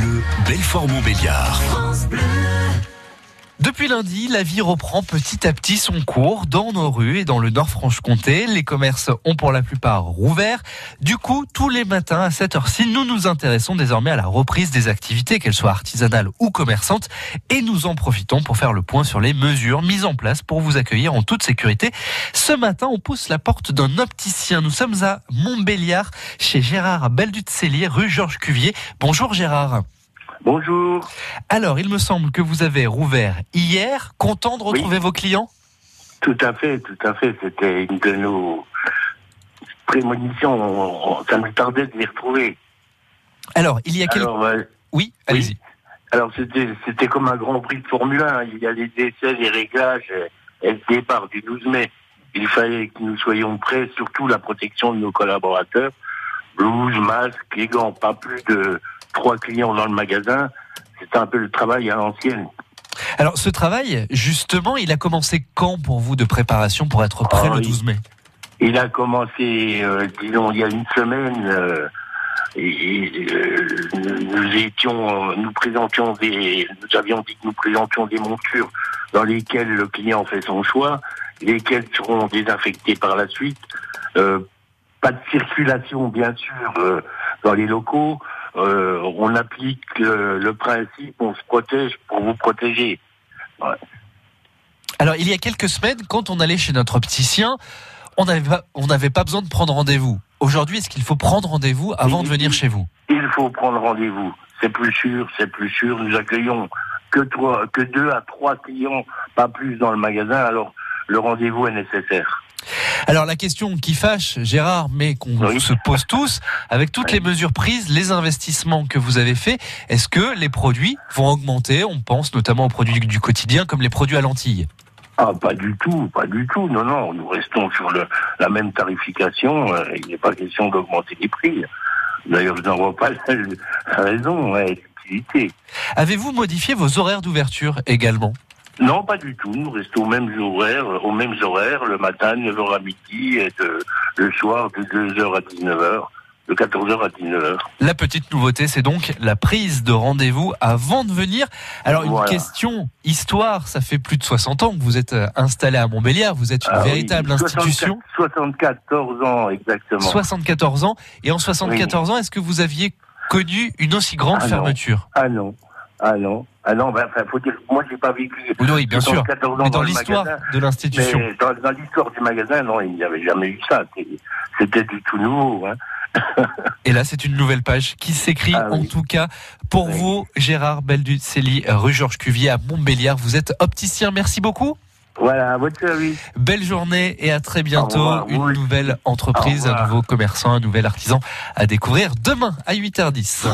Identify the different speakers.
Speaker 1: Bleu, Belfort-Montbéliard.
Speaker 2: Depuis lundi, la vie reprend petit à petit son cours dans nos rues et dans le Nord-Franche-Comté. Les commerces ont pour la plupart rouvert. Du coup, tous les matins à cette heure-ci, nous nous intéressons désormais à la reprise des activités, qu'elles soient artisanales ou commerçantes, et nous en profitons pour faire le point sur les mesures mises en place pour vous accueillir en toute sécurité. Ce matin, on pousse la porte d'un opticien. Nous sommes à Montbéliard, chez Gérard Beldutzellier, rue Georges Cuvier. Bonjour Gérard.
Speaker 3: Bonjour.
Speaker 2: Alors, il me semble que vous avez rouvert hier, content de retrouver vos clients?
Speaker 3: Tout à fait, tout à fait. C'était une de nos prémonitions. On- on- Ça nous tardait de les retrouver.
Speaker 2: Alors, il y a quelques...
Speaker 3: Alors, euh,
Speaker 2: Oui, allez-y.
Speaker 3: alors c'était, comme un grand prix de Formule 1. Il y a les essais, les réglages et, et le départ du 12 mai. Il fallait que nous soyons prêts, surtout la protection de nos collaborateurs. Blouse, masque, les gants, pas plus de trois clients dans le magasin. C'était un peu le travail à l'ancienne.
Speaker 2: Alors, ce travail, justement, il a commencé quand pour vous de préparation pour être prêt
Speaker 3: Ah,
Speaker 2: le
Speaker 3: oui.
Speaker 2: 12 mai?
Speaker 3: Il a commencé, euh, disons, il y a une semaine, euh, et, et, euh, nous étions, nous présentions des, nous avions dit que nous présentions des montures dans lesquelles le client fait son choix, lesquelles seront désinfectées par la suite. Euh, pas de circulation, bien sûr, euh, dans les locaux. Euh, on applique le, le principe, on se protège pour vous protéger.
Speaker 2: Alors, il y a quelques semaines, quand on allait chez notre opticien, on n'avait pas, on n'avait pas besoin de prendre rendez-vous. Aujourd'hui, est-ce qu'il faut prendre rendez-vous avant de venir chez vous?
Speaker 3: Il faut prendre rendez-vous. C'est plus sûr, c'est plus sûr. Nous accueillons que trois, que deux à trois clients, pas plus dans le magasin. Alors le rendez-vous est nécessaire.
Speaker 2: Alors, la question qui fâche, Gérard, mais qu'on
Speaker 3: Oui.
Speaker 2: se pose tous, avec toutes
Speaker 3: Oui.
Speaker 2: les mesures prises, les investissements que vous avez faits, est-ce que les produits vont augmenter? On pense notamment aux produits du quotidien, comme les produits à lentilles.
Speaker 3: Ah, pas du tout, pas du tout. Non, non, nous restons sur le, la même tarification. Euh, il n'est pas question d'augmenter les prix. D'ailleurs, je n'en vois pas la, la raison, ouais, l'utilité.
Speaker 2: Avez-vous modifié vos horaires d'ouverture également?
Speaker 3: Non, pas du tout. Nous restons aux mêmes horaires, aux mêmes horaires, le matin, 9h à midi, et de, le soir, de 2h à 19h, de 14h à 19h.
Speaker 2: La petite nouveauté, c'est donc la prise de rendez-vous avant de venir. Alors, une
Speaker 3: Voilà.
Speaker 2: question histoire, ça fait plus de 60 ans que vous êtes euh, installé à Montbéliard, vous êtes une
Speaker 3: Ah oui,
Speaker 2: véritable
Speaker 3: 64
Speaker 2: institution,
Speaker 3: 74 ans, exactement.
Speaker 2: 74 ans, et en 74 ans, est-ce que vous aviez connu une aussi grande
Speaker 3: Ah non.
Speaker 2: fermeture?
Speaker 3: Ah non, ah non, ah non, ben, enfin, faut dire, moi, j'ai pas vécu.
Speaker 2: Oui, bien sûr,
Speaker 3: 74 ans
Speaker 2: mais dans l'histoire de l'institution.
Speaker 3: Dans, dans l'histoire du magasin, non, il n'y avait jamais eu ça. C'était du tout nouveau. Hein.
Speaker 2: Et là, c'est une nouvelle page qui s'écrit,
Speaker 3: Ah
Speaker 2: en
Speaker 3: oui.
Speaker 2: tout cas, pour
Speaker 3: Oui.
Speaker 2: vous, Gérard Belducelli, rue Georges Cuvier à Montbéliard. Vous êtes opticien, merci beaucoup.
Speaker 3: Voilà, à votre service.
Speaker 2: Belle journée et à très bientôt.
Speaker 3: Revoir,
Speaker 2: Une
Speaker 3: oui.
Speaker 2: nouvelle entreprise, un nouveau commerçant, un nouvel artisan à découvrir demain à 8h10.